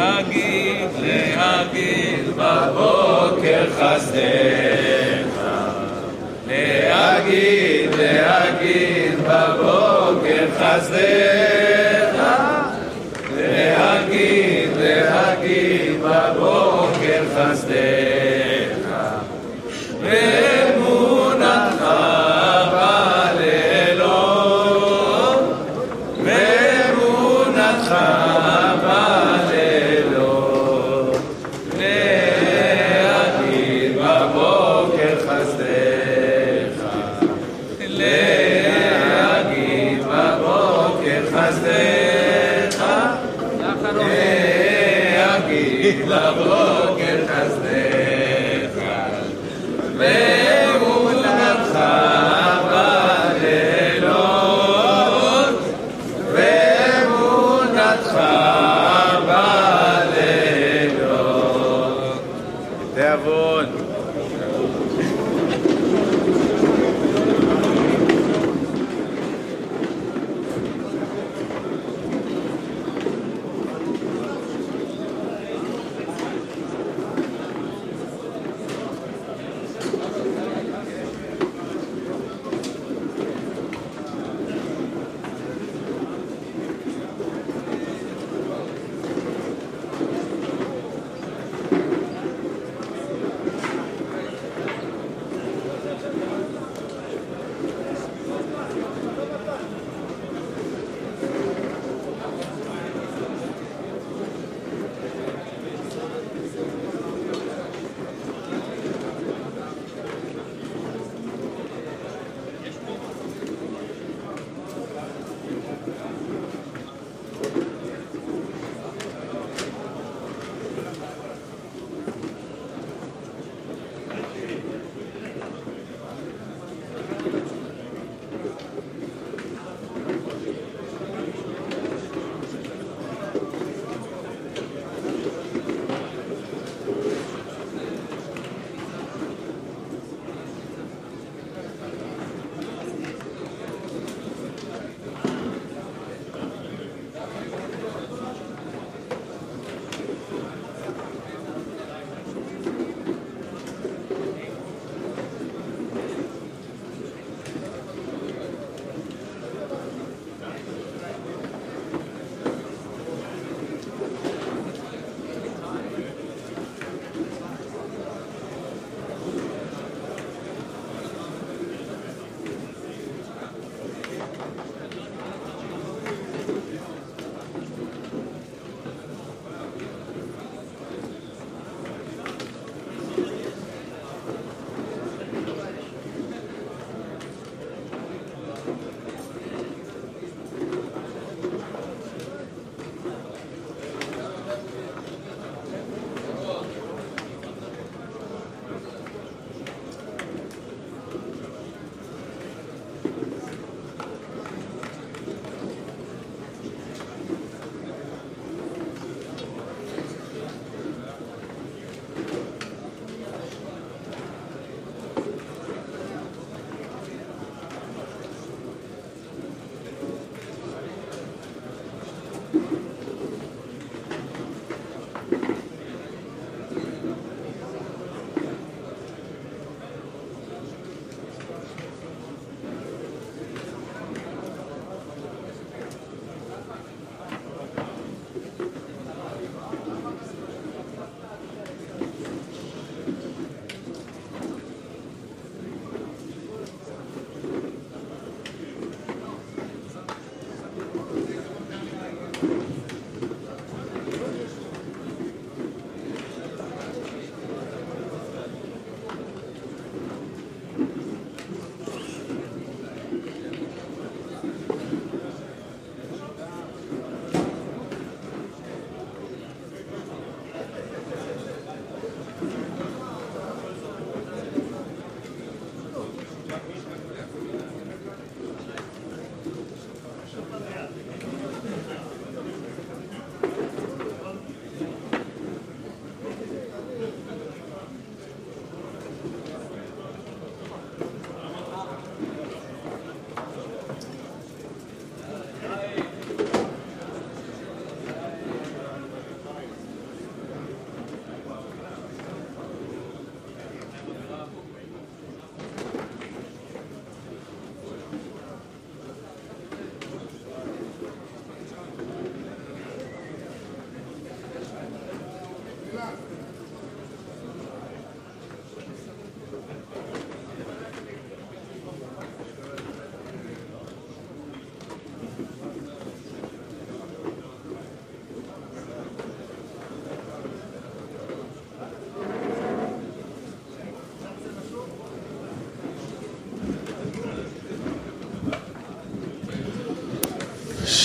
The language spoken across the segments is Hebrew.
להגיד, להגיד בבוקר חסדך. להגיד, להגיד בבוקר חסדך.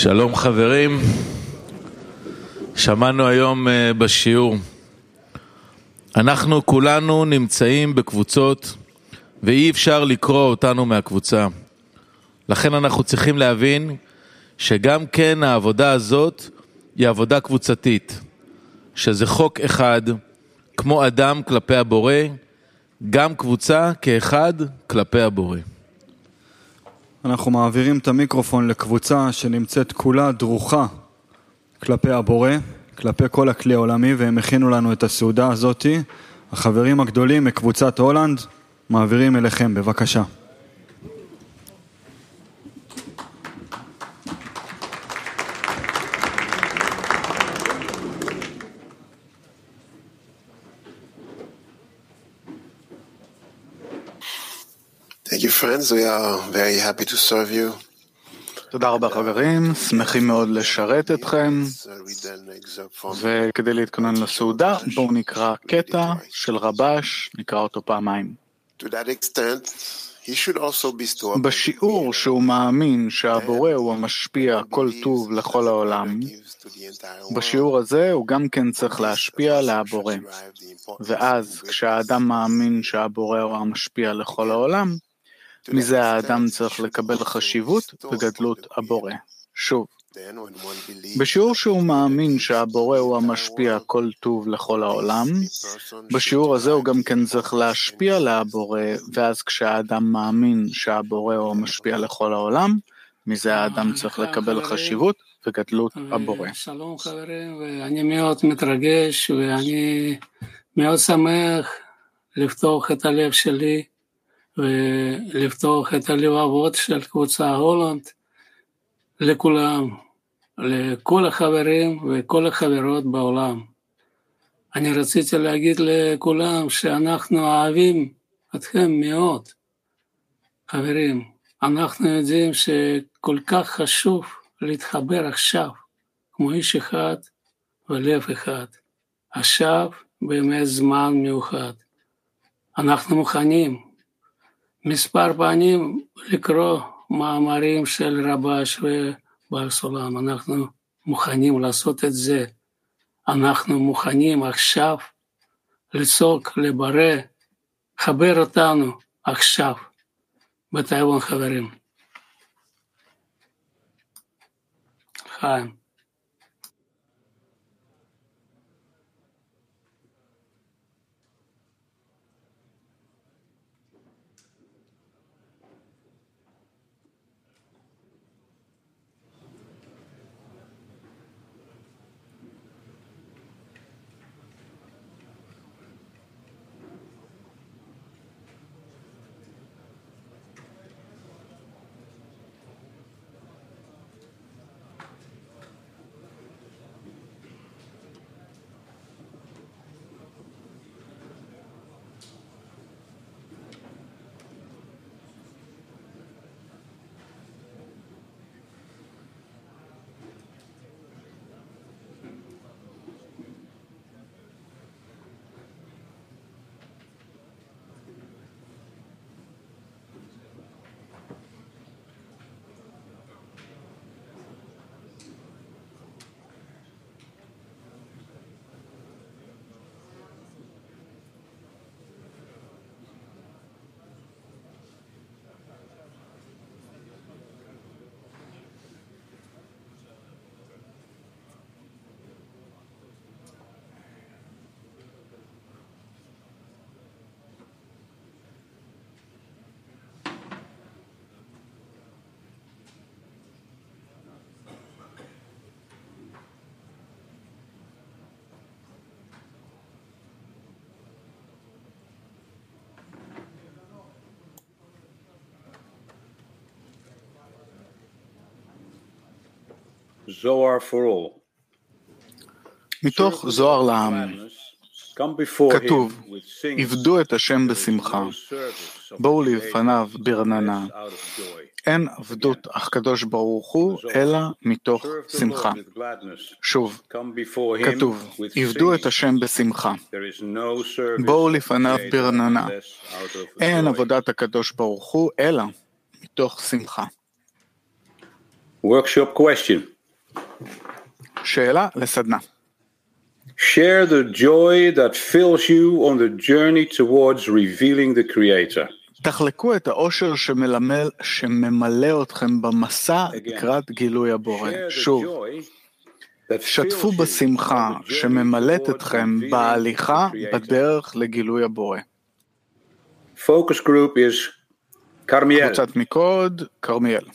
שלום חברים, שמענו היום אה, בשיעור. אנחנו כולנו נמצאים בקבוצות ואי אפשר לקרוא אותנו מהקבוצה. לכן אנחנו צריכים להבין שגם כן העבודה הזאת היא עבודה קבוצתית, שזה חוק אחד, כמו אדם כלפי הבורא, גם קבוצה כאחד כלפי הבורא. אנחנו מעבירים את המיקרופון לקבוצה שנמצאת כולה דרוכה כלפי הבורא, כלפי כל הכלי העולמי, והם הכינו לנו את הסעודה הזאתי. החברים הגדולים מקבוצת הולנד מעבירים אליכם, בבקשה. Friends. We are very happy to serve you. תודה רבה חברים, שמחים מאוד לשרת אתכם, וכדי להתכונן לסעודה בואו נקרא קטע של רבש, נקרא אותו פעמיים. בשיעור שהוא מאמין שהבורא הוא המשפיע כל טוב לכל העולם, בשיעור הזה הוא גם כן צריך להשפיע להבורא. ואז כשהאדם מאמין שהבורא הוא המשפיע לכל העולם, מזה האדם צריך לקבל חשיבות וגדלות הבורא. שוב, בשיעור שהוא מאמין שהבורא הוא המשפיע כל טוב לכל העולם, בשיעור הזה הוא גם כן צריך להשפיע להבורא, ואז כשהאדם מאמין שהבורא הוא המשפיע לכל העולם, מזה האדם צריך לקבל חשיבות וגדלות הבורא. שלום חברים, ואני מאוד מתרגש ואני מאוד שמח לפתוח את הלב שלי ולפתוח את הלבבות של קבוצה הולנד לכולם, לכל החברים וכל החברות בעולם. אני רציתי להגיד לכולם שאנחנו אוהבים אתכם מאוד. חברים, אנחנו יודעים שכל כך חשוב להתחבר עכשיו, כמו איש אחד ולב אחד. עכשיו באמת זמן מיוחד. אנחנו מוכנים מספר פעמים לקרוא מאמרים של רבש ובעל סולם. אנחנו מוכנים לעשות את זה. אנחנו מוכנים עכשיו לצעוק, לבורא, חבר אותנו עכשיו בטייוואן חברים. חיים. מתוך זוהר לעם, כתוב. עבדו את השם בשמחה, בואו לפניו ברננה. אין עבדות הקדוש ברוך הוא, אלא מתוך שמחה. שוב, כתוב, עבדו את. השם בשמחה. בואו לפניו ברננה. אין. עבודת הקדוש ברוך הוא, אלא מתוך שמחה. Workshop question. שאלה לסדנה. Share the joy that fills you on the journey towards revealing the Creator. תחלקו את האושר שמלמל, שממלא אתכם במסע לקראת גילוי הבורא. שוב, שתפו בשמחה שממלאת אתכם בהליכה. בדרך לגילוי הבורא. Focus group is Carmiel. קבוצת מיקוד, כרמיאל.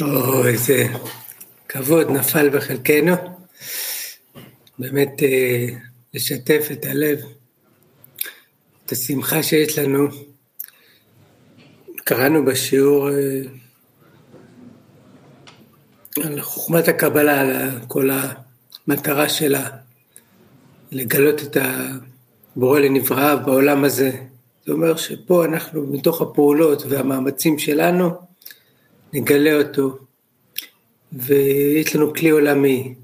או, איזה כבוד נפל בחלקנו. באמת אה, לשתף את הלב, את השמחה שיש לנו. קראנו בשיעור אה, על חוכמת הקבלה, על כל המטרה שלה, לגלות את הבורא לנבראיו בעולם הזה. זה אומר שפה אנחנו, מתוך הפעולות והמאמצים שלנו, נגלה אותו, ויש לנו כלי עולמי,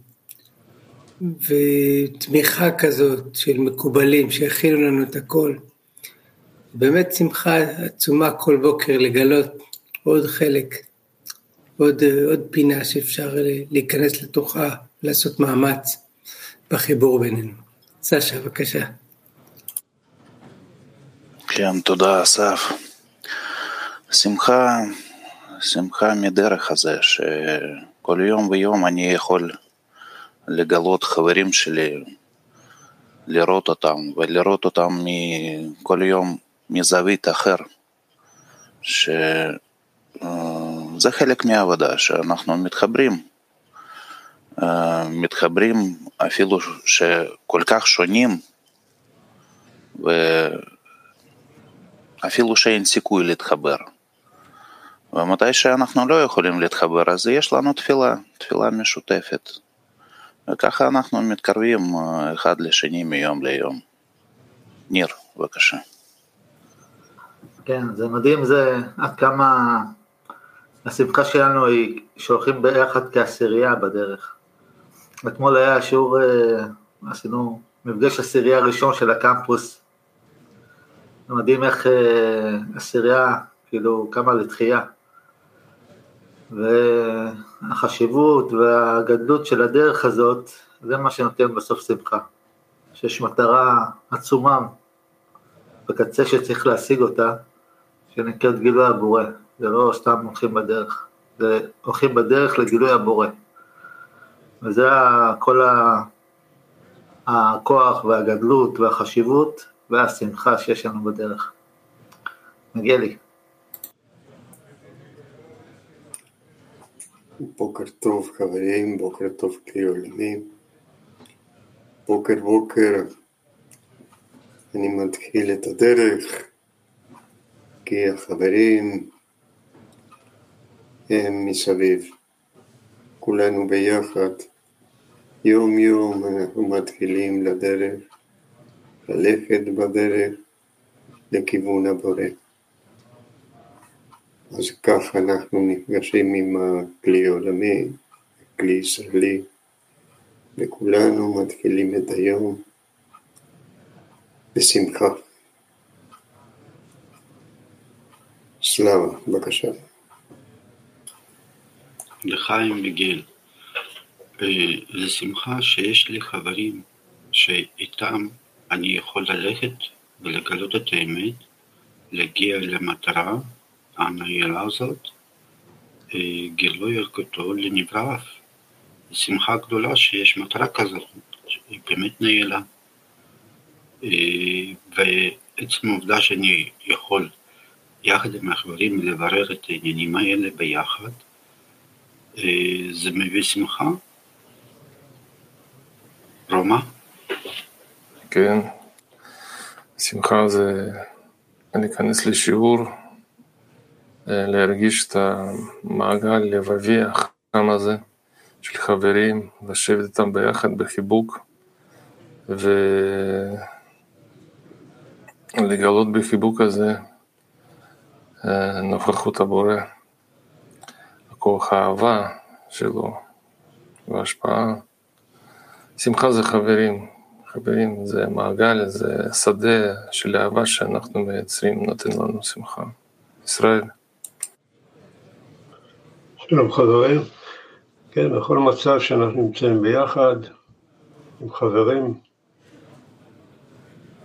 ותמיכה כזאת של מקובלים שהכינו לנו את הכל. באמת שמחה עצומה כל בוקר לגלות עוד חלק, עוד, עוד פינה שאפשר להיכנס לתוכה, לעשות מאמץ בחיבור בינינו. סשה, בבקשה. כן, תודה אסף. שמחה, שמחה מדרך הזה, שכל יום ויום אני יכול לגלות חברים שלי, לראות אותם, ולראות אותם כל יום מזווית אחר, שזה חלק מהעבודה, שאנחנו מתחברים, מתחברים אפילו שכל כך שונים, ואפילו שאין סיכוי להתחבר. ומתי שאנחנו לא יכולים להתחבר, אז יש לנו תפילה, תפילה משותפת. וככה אנחנו מתקרבים אחד לשני מיום ליום. ניר, בבקשה. כן, זה מדהים זה עד כמה השמחה שלנו היא שהולכים ביחד כעשירייה בדרך. אתמול היה שיעור, עשינו מפגש עשירייה ראשון של הקמפוס. מדהים איך עשירייה, כאילו, קמה לתחייה. והחשיבות והגדלות של הדרך הזאת, זה מה שנותן בסוף שמחה. שיש מטרה עצומה בקצה שצריך להשיג אותה, שנקראת גילוי הבורא. זה לא סתם הולכים בדרך, זה הולכים בדרך לגילוי הבורא. וזה כל הכוח והגדלות והחשיבות והשמחה שיש לנו בדרך. מגיע לי. בוקר טוב חברים, בוקר טוב כלי עולמי. בוקר בוקר אני מתחיל את הדרך כי החברים הם מסביב. כולנו ביחד, יום יום אנחנו מתחילים לדרך, ללכת בדרך לכיוון הבורא. אז כך אנחנו נפגשים עם הכלי העולמי, הכלי ישראלי, וכולנו מתחילים את היום בשמחה. סלאבה, בבקשה. לחיים וגיל, זו שמחה שיש לי חברים שאיתם אני יכול ללכת ולגלות את האמת, להגיע למטרה הנעירה הזאת, גילוי ערכותו לנבראיו. שמחה גדולה שיש מטרה כזאת, שהיא באמת נעילה. ועצם העובדה שאני יכול יחד עם החברים לברר את העניינים האלה ביחד, זה מביא שמחה. רומא? כן, שמחה זה להיכנס לשיעור, להרגיש את המעגל לבבי החם הזה של חברים, לשבת איתם ביחד בחיבוק ולגלות בחיבוק הזה נוכחות הבורא, הכוח האהבה שלו וההשפעה. שמחה זה חברים, חברים, זה מעגל, זה שדה של אהבה שאנחנו מייצרים, נותן לנו שמחה. ישראל. שלום חברים. כן, בכל מצב שאנחנו נמצאים ביחד, עם חברים,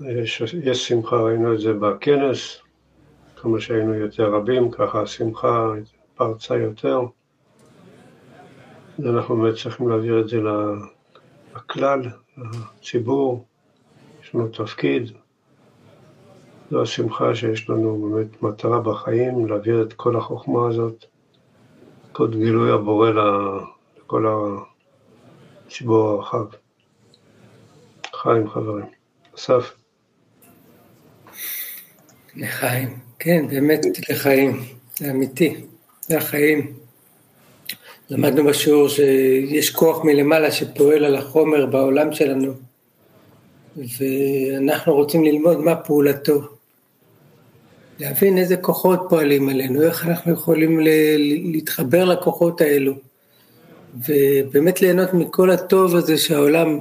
יש, יש שמחה, ראינו את זה בכנס, כמה שהיינו יותר רבים, ככה השמחה פרצה יותר. אנחנו באמת צריכים להעביר את זה לכלל, לציבור, יש לנו תפקיד. זו השמחה שיש לנו באמת מטרה בחיים, להעביר את כל החוכמה הזאת, כל גילוי הבורא לכל הציבור הרחב. חיים חברים. אסף. לחיים, כן, באמת לחיים, זה אמיתי, זה החיים. למדנו בשיעור שיש כוח מלמעלה שפועל על החומר בעולם שלנו, ואנחנו רוצים ללמוד מה פעולתו. להבין איזה כוחות פועלים עלינו, איך אנחנו יכולים להתחבר לכוחות האלו, ובאמת ליהנות מכל הטוב הזה שהעולם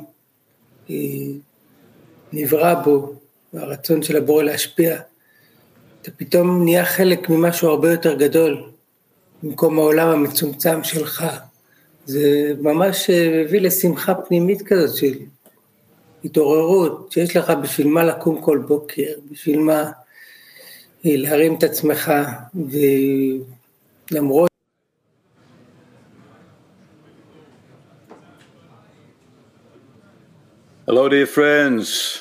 אה, נברא בו, והרצון של הבורא להשפיע. אתה פתאום נהיה חלק ממשהו הרבה יותר גדול, במקום העולם המצומצם שלך. זה ממש אה, מביא לשמחה פנימית כזאת של התעוררות, שיש לך בשביל מה לקום כל בוקר, בשביל מה להרים את עצמך, ולמרות... Hello dear friends.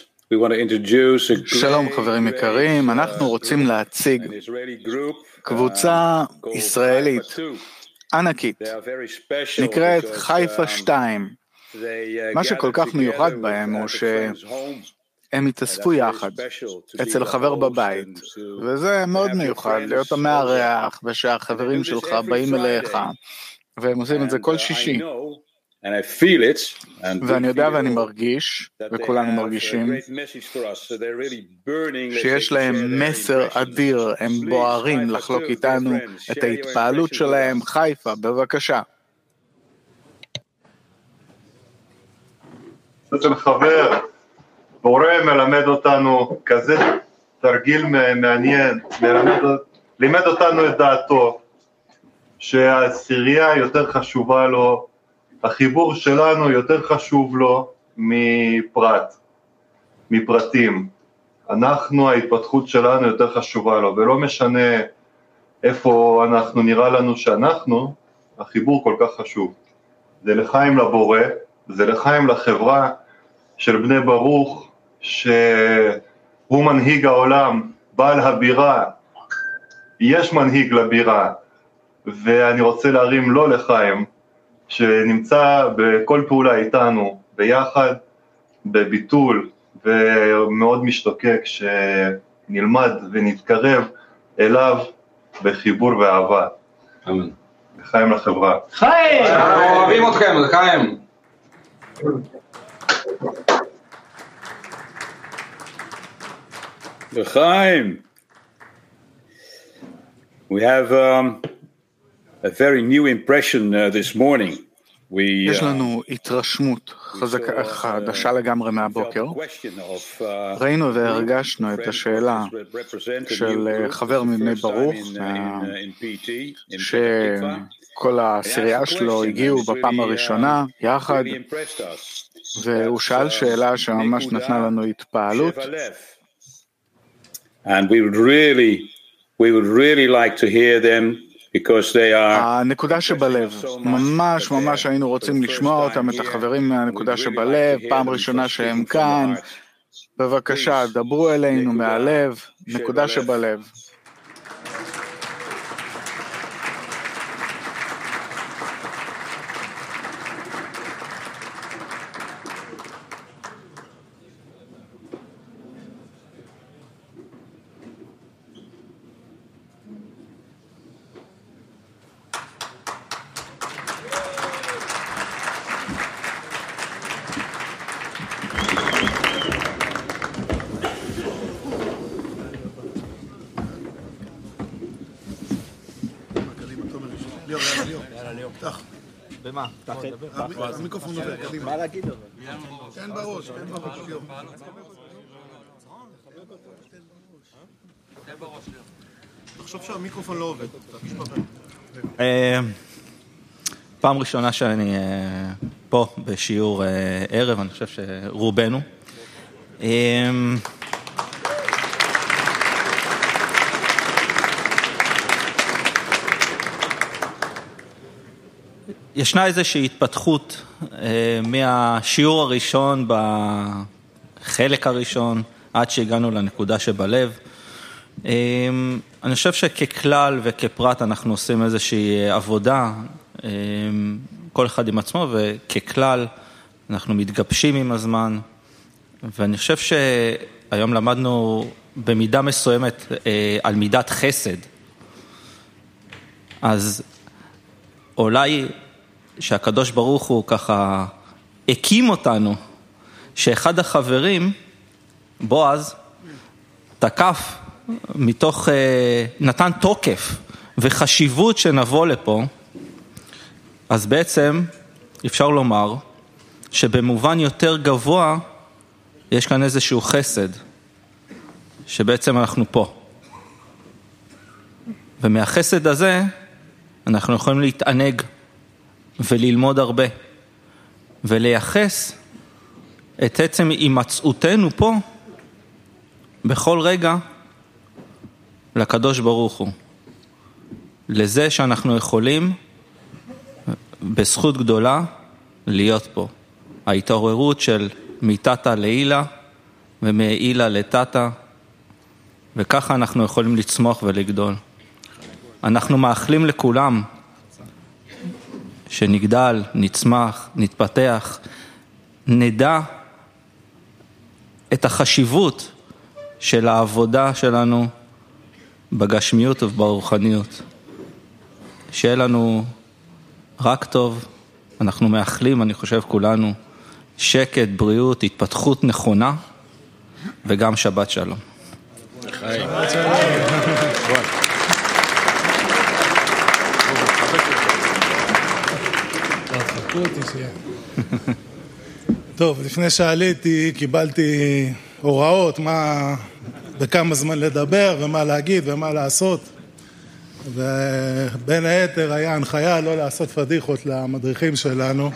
שלום חברים יקרים, אנחנו רוצים להציג קבוצה ישראלית ענקית, נקראת חיפה 2. מה שכל כך מיוחד בהם הוא שהם התאספו יחד אצל חבר בבית, וזה מאוד מיוחד להיות המארח ושהחברים שלך באים אליך והם עושים את זה כל שישי. ואני יודע ואני מרגיש, וכולנו מרגישים, שיש להם מסר אדיר, הם בוערים לחלוק איתנו את ההתפעלות שלהם. חיפה, בבקשה. חבר, בורא מלמד אותנו כזה תרגיל מעניין, לימד אותנו את דעתו, שהעשירייה יותר חשובה לו החיבור שלנו יותר חשוב לו מפרט, מפרטים. אנחנו, ההתפתחות שלנו יותר חשובה לו, ולא משנה איפה אנחנו, נראה לנו שאנחנו, החיבור כל כך חשוב. זה לחיים לבורא, זה לחיים לחברה של בני ברוך, שהוא מנהיג העולם, בעל הבירה, יש מנהיג לבירה, ואני רוצה להרים לו לחיים, שנמצא בכל פעולה איתנו ביחד, בביטול, ומאוד משתוקק שנלמד ונתקרב אליו בחיבור ואהבה. אמן. לחיים לחברה. חיים! אוהבים אתכם, לחיים. לחיים. We have um, a very new impression uh, this morning. We, יש לנו התרשמות חזקה, חדשה לגמרי מהבוקר. ראינו והרגשנו את השאלה של חבר מבני ברוך, שכל העשירייה שלו הגיעו בפעם הראשונה יחד, והוא שאל שאלה שממש נתנה לנו התפעלות. And we would really, we would really like to hear them הנקודה שבלב, ממש ממש היינו רוצים לשמוע אותם, את החברים מהנקודה שבלב, פעם ראשונה שהם כאן, בבקשה, דברו אלינו מהלב, נקודה שבלב. פעם ראשונה שאני אה, פה בשיעור אה, ערב, אני חושב שרובנו. ישנה איזושהי התפתחות מהשיעור הראשון בחלק הראשון עד שהגענו לנקודה שבלב. אני חושב שככלל וכפרט אנחנו עושים איזושהי עבודה, כל אחד עם עצמו, וככלל אנחנו מתגבשים עם הזמן, ואני חושב שהיום למדנו במידה מסוימת על מידת חסד. אז אולי שהקדוש ברוך הוא ככה הקים אותנו, שאחד החברים, בועז, תקף מתוך, נתן תוקף וחשיבות שנבוא לפה, אז בעצם אפשר לומר שבמובן יותר גבוה יש כאן איזשהו חסד, שבעצם אנחנו פה. ומהחסד הזה אנחנו יכולים להתענג וללמוד הרבה, ולייחס את עצם הימצאותנו פה בכל רגע לקדוש ברוך הוא, לזה שאנחנו יכולים בזכות גדולה להיות פה. ההתעוררות של מתתא לעילה ומעילה לתתא, וככה אנחנו יכולים לצמוח ולגדול. אנחנו מאחלים לכולם שנגדל, נצמח, נתפתח, נדע את החשיבות של העבודה שלנו בגשמיות וברוחניות. שיהיה לנו רק טוב, אנחנו מאחלים, אני חושב כולנו, שקט, בריאות, התפתחות נכונה וגם שבת שלום. טוב, לפני שעליתי קיבלתי הוראות מה, בכמה זמן לדבר ומה להגיד ומה לעשות ובין היתר היה הנחיה לא לעשות פדיחות למדריכים שלנו,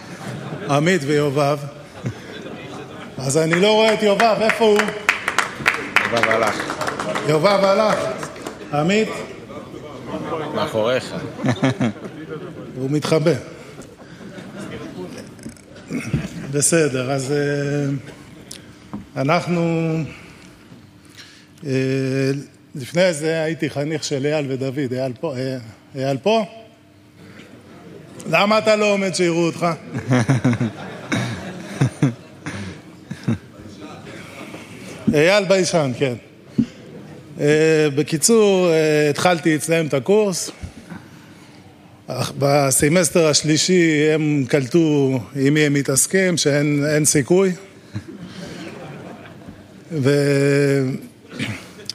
עמית ויובב. אז אני לא רואה את יובב, איפה הוא? יובב הלך. יובב הלך. עמית? מאחוריך. הוא מתחבא. בסדר, אז אנחנו... לפני זה הייתי חניך של אייל ודוד, אייל פה? אייל פה? למה אתה לא עומד שיראו אותך? אייל ביישן, כן. בקיצור, התחלתי אצלם את הקורס. בסמסטר השלישי הם קלטו עם מי הם מתעסקים, שאין סיכוי.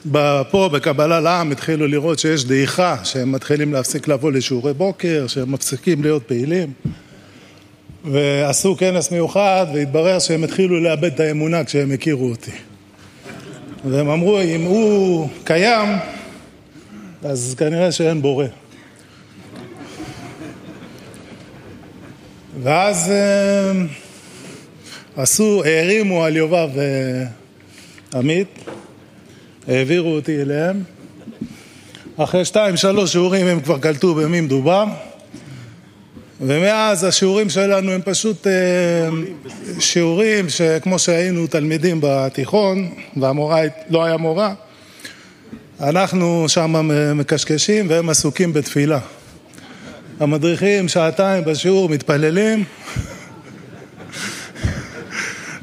ופה בקבלה לעם התחילו לראות שיש דעיכה, שהם מתחילים להפסיק לבוא לשיעורי בוקר, שהם מפסיקים להיות פעילים. ועשו כנס מיוחד והתברר שהם התחילו לאבד את האמונה כשהם הכירו אותי. והם אמרו, אם הוא קיים, אז כנראה שאין בורא. ואז עשו, הערימו על יובב ועמית, העבירו אותי אליהם. אחרי שתיים, שלוש שיעורים הם כבר קלטו במי מדובר. ומאז השיעורים שלנו הם פשוט שיעורים שכמו שהיינו תלמידים בתיכון, והמורה לא היה מורה, אנחנו שם מקשקשים והם עסוקים בתפילה. המדריכים שעתיים בשיעור מתפללים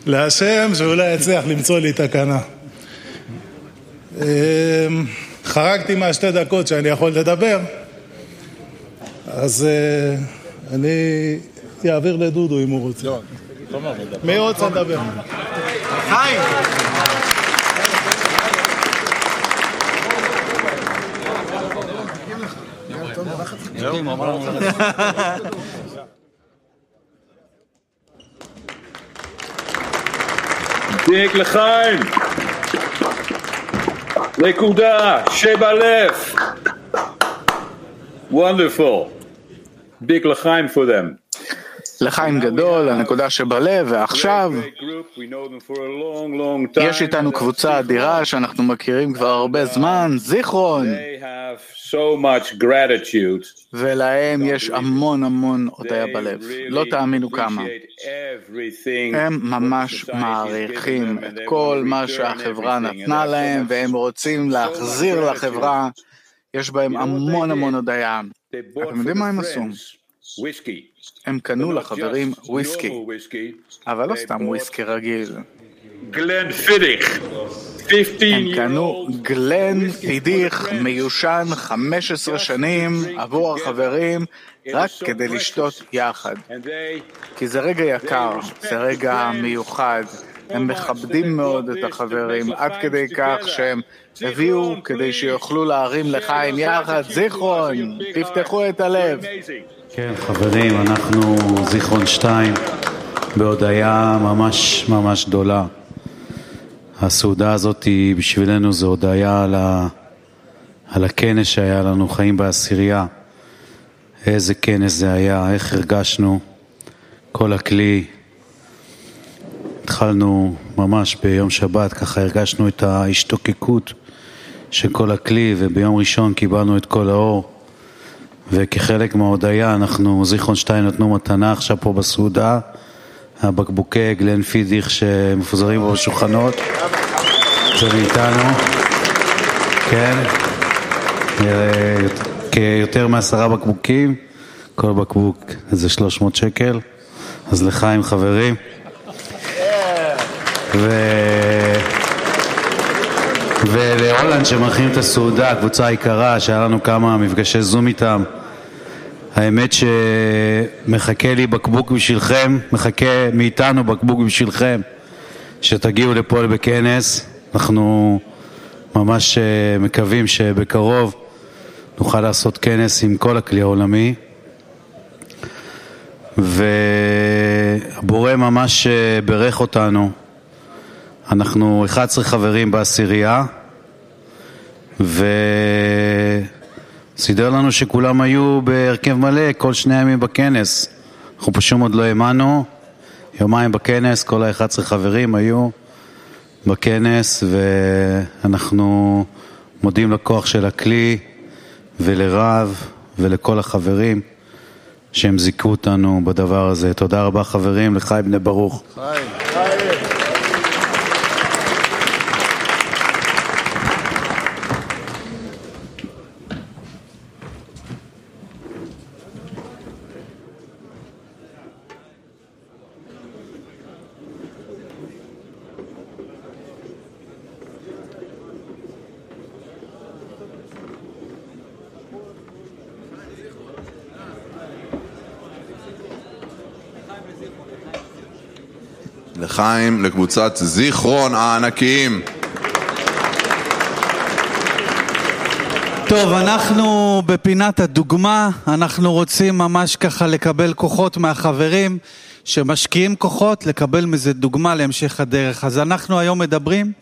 להשם שאולי יצליח למצוא לי תקנה. חרגתי מהשתי דקות שאני יכול לדבר, אז אני אעביר לדודו אם הוא רוצה. מי רוצה לדבר? חיים! Nope. דיק לחיים! נקודה, שבלף! Wonderful! Big Lachaim for them. לחיים גדול, הנקודה שבלב, ועכשיו יש איתנו קבוצה אדירה שאנחנו מכירים כבר הרבה זמן, זיכרון. ולהם יש המון המון הודיה בלב, לא תאמינו כמה. הם ממש מעריכים את כל מה שהחברה נתנה להם, והם רוצים להחזיר לחברה, יש בהם המון המון הודיה. אתם יודעים מה הם עשו? הם קנו לחברים וויסקי, אבל לא סתם וויסקי רגיל. גלן פידיך. הם קנו גלן פידיך מיושן 15 שנים עבור החברים רק כדי לשתות יחד. כי זה רגע יקר, זה רגע מיוחד. הם מכבדים מאוד את החברים, עד כדי כך שהם הביאו כדי שיוכלו להרים לחיים יחד. זיכרון, תפתחו את הלב. כן, חברים, אנחנו זיכרון 2 בהודיה ממש ממש גדולה. הסעודה הזאת היא בשבילנו זו הודיה על, ה... על הכנס שהיה לנו, חיים בעשירייה. איזה כנס זה היה, איך הרגשנו, כל הכלי. התחלנו ממש ביום שבת, ככה הרגשנו את ההשתוקקות של כל הכלי, וביום ראשון קיבלנו את כל האור. וכחלק מההודיה אנחנו, זיכרון שתיים נתנו מתנה עכשיו פה בסעודה, הבקבוקי גלן פידיך שמפוזרים פה בשולחנות, זה מאיתנו, כן, כיותר מעשרה בקבוקים, כל בקבוק זה 300 שקל, אז לחיים חברים. ו... ולהולנד שמכין את הסעודה, הקבוצה היקרה, שהיה לנו כמה מפגשי זום איתם. האמת שמחכה לי בקבוק בשבילכם, מחכה מאיתנו בקבוק בשבילכם, שתגיעו לפה בכנס. אנחנו ממש מקווים שבקרוב נוכל לעשות כנס עם כל הכלי העולמי. והבורא ממש ברך אותנו. אנחנו 11 חברים בעשירייה, וסידר לנו שכולם היו בהרכב מלא כל שני ימים בכנס. אנחנו פשוט עוד לא האמנו, יומיים בכנס, כל ה-11 חברים היו בכנס, ואנחנו מודים לכוח של הכלי ולרב ולכל החברים שהם זיכו אותנו בדבר הזה. תודה רבה חברים, לחי בני ברוך. חיים, חיים. לקבוצת זיכרון הענקיים. טוב, אנחנו בפינת הדוגמה, אנחנו רוצים ממש ככה לקבל כוחות מהחברים שמשקיעים כוחות, לקבל מזה דוגמה להמשך הדרך. אז אנחנו היום מדברים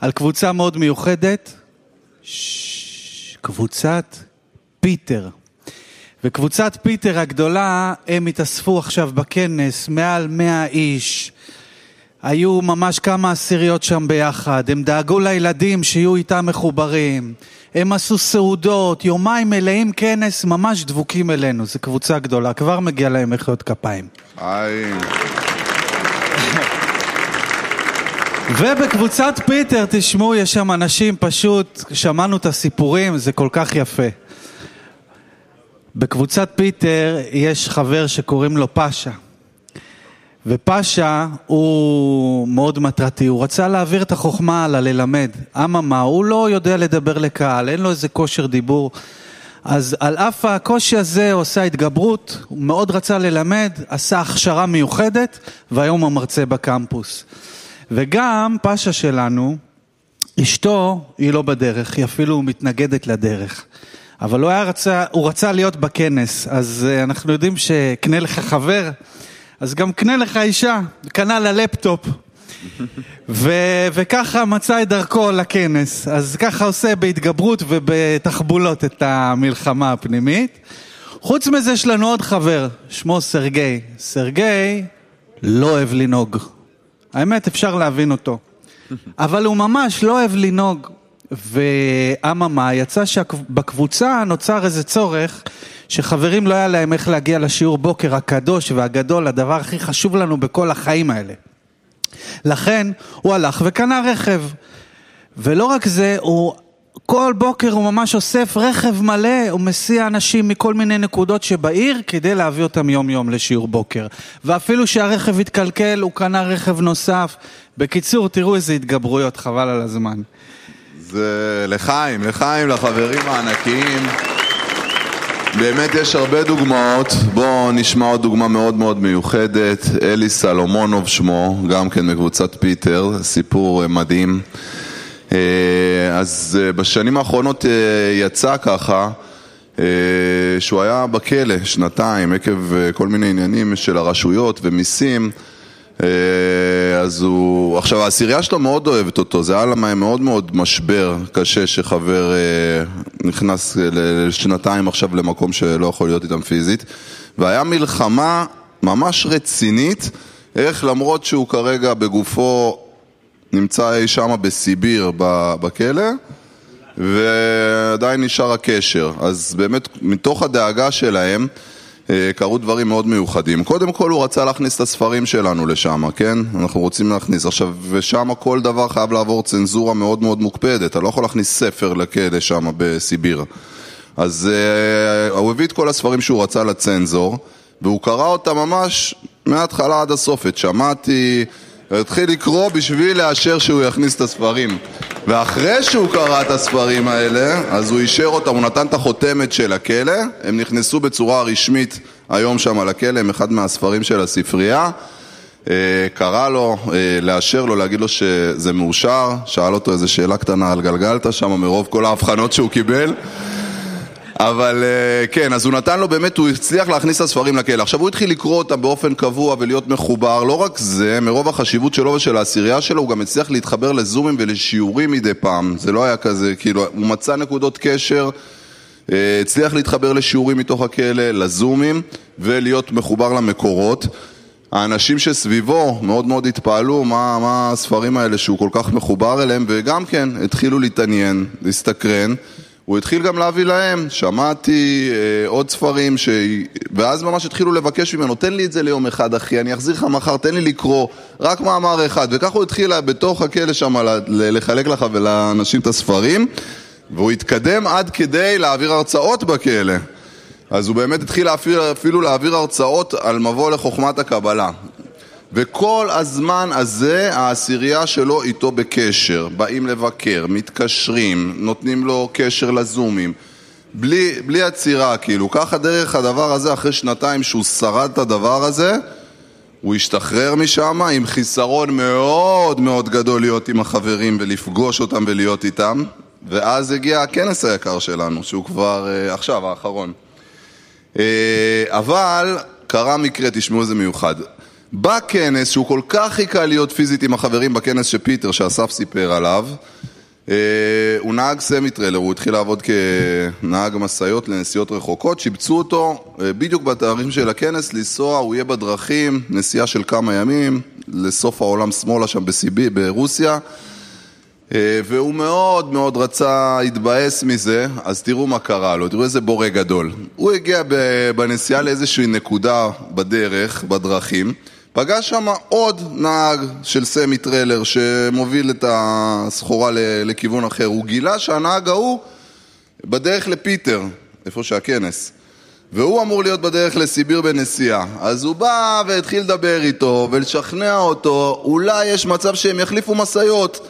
על קבוצה מאוד מיוחדת, ש... קבוצת פיטר. וקבוצת פיטר הגדולה, הם התאספו עכשיו בכנס, מעל מאה איש. היו ממש כמה עשיריות שם ביחד, הם דאגו לילדים שיהיו איתם מחוברים, הם עשו סעודות, יומיים מלאים כנס, ממש דבוקים אלינו, זו קבוצה גדולה, כבר מגיע להם מחיאות כפיים. ובקבוצת פיטר, תשמעו, יש שם אנשים פשוט, שמענו את הסיפורים, זה כל כך יפה. בקבוצת פיטר יש חבר שקוראים לו פאשה. ופאשה הוא מאוד מטרתי, הוא רצה להעביר את החוכמה הלאה, ללמד. אממה, הוא לא יודע לדבר לקהל, אין לו איזה כושר דיבור. אז על אף הקושי הזה הוא עושה התגברות, הוא מאוד רצה ללמד, עשה הכשרה מיוחדת, והיום הוא מרצה בקמפוס. וגם פאשה שלנו, אשתו היא לא בדרך, היא אפילו מתנגדת לדרך. אבל הוא, היה רצה, הוא רצה להיות בכנס, אז אנחנו יודעים שקנה לך חבר, אז גם קנה לך אישה, קנה לה לפטופ. ו- וככה מצא את דרכו לכנס. אז ככה עושה בהתגברות ובתחבולות את המלחמה הפנימית. חוץ מזה יש לנו עוד חבר, שמו סרגי. סרגי לא אוהב לנהוג. האמת, אפשר להבין אותו. אבל הוא ממש לא אוהב לנהוג. ואממה, יצא שבקבוצה נוצר איזה צורך שחברים לא היה להם איך להגיע לשיעור בוקר הקדוש והגדול, הדבר הכי חשוב לנו בכל החיים האלה. לכן הוא הלך וקנה רכב. ולא רק זה, הוא כל בוקר הוא ממש אוסף רכב מלא, הוא מסיע אנשים מכל מיני נקודות שבעיר כדי להביא אותם יום יום לשיעור בוקר. ואפילו שהרכב התקלקל, הוא קנה רכב נוסף. בקיצור, תראו איזה התגברויות, חבל על הזמן. זה לחיים, לחיים, לחברים הענקיים. באמת יש הרבה דוגמאות, בואו נשמע עוד דוגמה מאוד מאוד מיוחדת, אלי סלומונוב שמו, גם כן מקבוצת פיטר, סיפור מדהים. אה, אז אה, בשנים האחרונות אה, יצא ככה שהוא היה בכלא שנתיים עקב כל מיני עניינים של הרשויות ומיסים אז הוא, עכשיו העשירייה שלו מאוד אוהבת אותו, זה היה למה מאוד מאוד משבר קשה שחבר נכנס לשנתיים עכשיו למקום שלא יכול להיות איתם פיזית והיה מלחמה ממש רצינית איך למרות שהוא כרגע בגופו נמצא אי שמה בסיביר בכלא ועדיין נשאר הקשר. אז באמת מתוך הדאגה שלהם אה, קרו דברים מאוד מיוחדים. קודם כל הוא רצה להכניס את הספרים שלנו לשם, כן? אנחנו רוצים להכניס. עכשיו, ושם כל דבר חייב לעבור צנזורה מאוד מאוד מוקפדת. אתה לא יכול להכניס ספר לכלא שם בסיביר. אז uh, הוא הביא את כל הספרים שהוא רצה לצנזור, והוא קרא אותם ממש מההתחלה עד הסוף. את שמעתי... והתחיל לקרוא בשביל לאשר שהוא יכניס את הספרים. ואחרי שהוא קרא את הספרים האלה, אז הוא אישר אותם, הוא נתן את החותמת של הכלא, הם נכנסו בצורה רשמית היום שם לכלא, הם אחד מהספרים של הספרייה. אה, קרא לו, אה, לאשר לו, להגיד לו שזה מאושר, שאל אותו איזה שאלה קטנה על גלגלתא שם מרוב כל ההבחנות שהוא קיבל אבל אה, כן, אז הוא נתן לו באמת, הוא הצליח להכניס את הספרים לכלא. עכשיו הוא התחיל לקרוא אותם באופן קבוע ולהיות מחובר, לא רק זה, מרוב החשיבות שלו ושל העשירייה שלו, הוא גם הצליח להתחבר לזומים ולשיעורים מדי פעם. זה לא היה כזה, כאילו, הוא מצא נקודות קשר, אה, הצליח להתחבר לשיעורים מתוך הכלא, לזומים, ולהיות מחובר למקורות. האנשים שסביבו מאוד מאוד התפעלו מה, מה הספרים האלה שהוא כל כך מחובר אליהם, וגם כן התחילו להתעניין, להסתקרן. הוא התחיל גם להביא להם, שמעתי אה, עוד ספרים, ש... ואז ממש התחילו לבקש ממנו, תן לי את זה ליום אחד אחי, אני אחזיר לך מחר, תן לי לקרוא, רק מאמר אחד, וככה הוא התחיל בתוך הכלא שם לחלק לך ולאנשים את הספרים, והוא התקדם עד כדי להעביר הרצאות בכלא. אז הוא באמת התחיל אפילו, אפילו להעביר הרצאות על מבוא לחוכמת הקבלה. וכל הזמן הזה העשירייה שלו איתו בקשר, באים לבקר, מתקשרים, נותנים לו קשר לזומים, בלי, בלי עצירה כאילו, ככה דרך הדבר הזה אחרי שנתיים שהוא שרד את הדבר הזה הוא השתחרר משם עם חיסרון מאוד מאוד גדול להיות עם החברים ולפגוש אותם ולהיות איתם. ואז הגיע הכנס היקר שלנו שהוא כבר uh, עכשיו האחרון. uh, אבל קרה מקרה, תשמעו איזה מיוחד בכנס, שהוא כל כך חיכה להיות פיזית עם החברים בכנס שפיטר, שאסף סיפר עליו, אה, הוא נהג סמיטריילר, הוא התחיל לעבוד כנהג משאיות לנסיעות רחוקות, שיבצו אותו אה, בדיוק בתאריכים של הכנס לנסוע, הוא יהיה בדרכים, נסיעה של כמה ימים, לסוף העולם שמאלה שם בסיביר, ברוסיה, אה, והוא מאוד מאוד רצה, התבאס מזה, אז תראו מה קרה לו, תראו איזה בורא גדול. הוא הגיע בנסיעה לאיזושהי נקודה בדרך, בדרכים, פגש שם עוד נהג של סמיטריילר שמוביל את הסחורה לכיוון אחר. הוא גילה שהנהג ההוא בדרך לפיטר, איפה שהכנס. והוא אמור להיות בדרך לסיביר בנסיעה. אז הוא בא והתחיל לדבר איתו ולשכנע אותו, אולי יש מצב שהם יחליפו משאיות.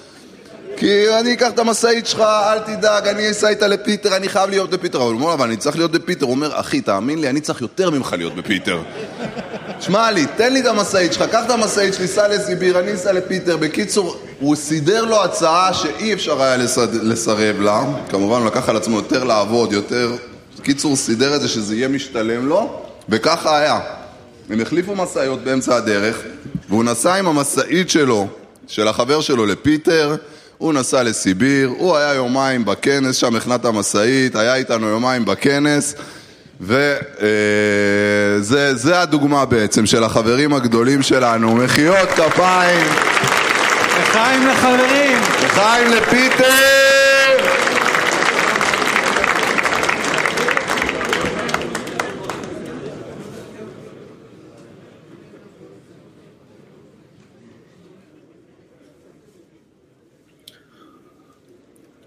כי אני אקח את המשאית שלך, אל תדאג, אני אסע איתה לפיטר, אני חייב להיות בפיטר. אבל הוא אומר, אבל אני צריך להיות בפיטר. הוא אומר, אחי, תאמין לי, אני צריך יותר ממך להיות בפיטר. שמע לי, תן לי את המשאית שלך, קח את המשאית שלי, סע לסיביר, אני אסע לפיטר. בקיצור, הוא סידר לו הצעה שאי אפשר היה לסרב לה. כמובן, הוא לקח על עצמו יותר לעבוד, יותר... בקיצור, סידר את זה שזה יהיה משתלם לו, וככה היה. הם החליפו משאיות באמצע הדרך, והוא נסע עם המשאית שלו של החבר שלו לפיטר, הוא נסע לסיביר, הוא היה יומיים בכנס, שם הכנת המשאית, היה איתנו יומיים בכנס, וזה הדוגמה בעצם של החברים הגדולים שלנו, מחיאות כפיים. לחיים לחברים. לחיים לפיטר!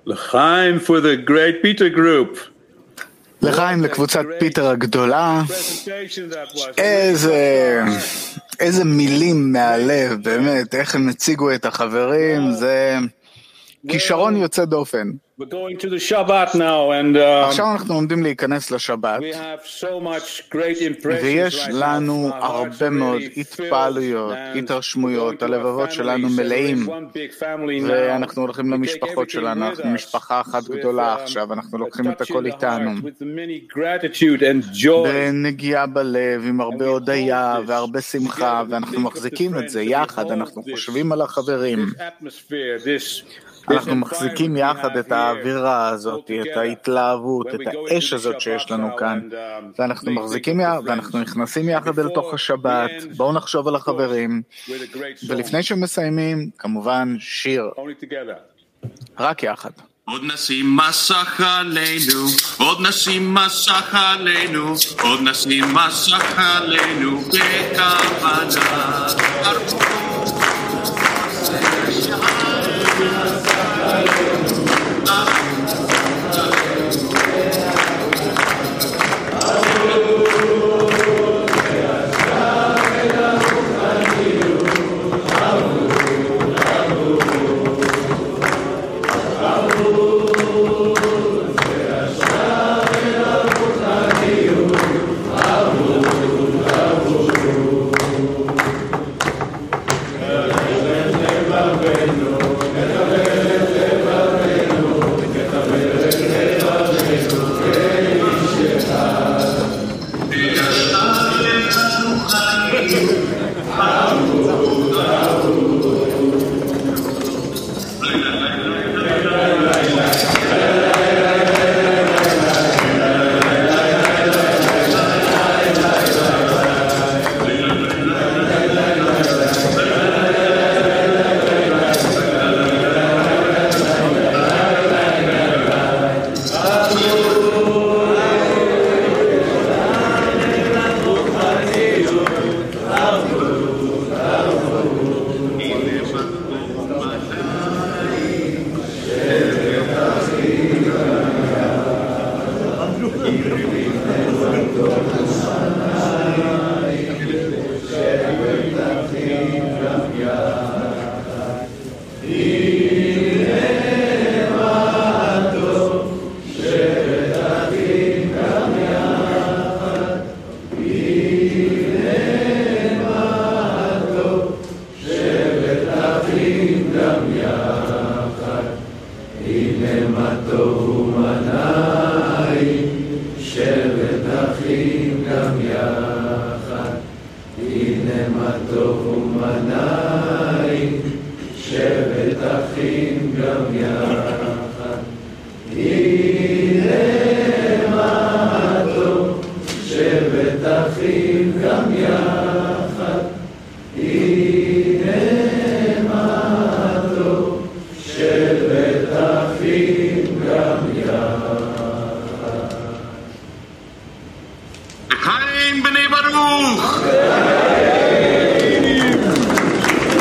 L'chaim for the great Peter group. לחיים לקבוצת פיטר הגדולה. איזה, איזה מילים מהלב, באמת, איך הם הציגו את החברים, זה כישרון יוצא דופן. We're going to the Shabbat now, and uh, עכשיו אנחנו עומדים להיכנס לשבת, we have so much great impressions ויש לנו הרבה מאוד התפעלויות, התרשמויות, הלבבות שלנו מלאים. ואנחנו הולכים למשפחות שלנו, אנחנו משפחה אחת גדולה um, עכשיו, אנחנו לוקחים את הכל איתנו. בנגיעה בלב, עם הרבה הודיה והרבה שמחה, ואנחנו מחזיקים את זה יחד, אנחנו חושבים על החברים. אנחנו מחזיקים יחד את האווירה הזאת, את ההתלהבות, את האש הזאת שיש לנו כאן, ואנחנו מחזיקים יחד, ואנחנו נכנסים יחד אל תוך השבת, בואו נחשוב על החברים, ולפני שמסיימים, כמובן שיר. רק יחד. עוד נשים מסך עלינו, עוד נשים מסך עלינו, עוד נשים מסך עלינו בכוונה.